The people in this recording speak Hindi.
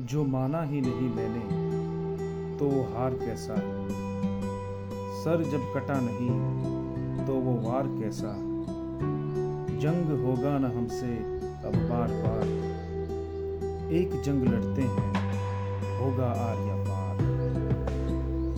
जो माना ही नहीं मैंने तो वो हार कैसा? सर जब कटा नहीं तो वो वार कैसा? जंग होगा न हमसे, अब बार बार। एक जंग लड़ते हैं, होगा आर्या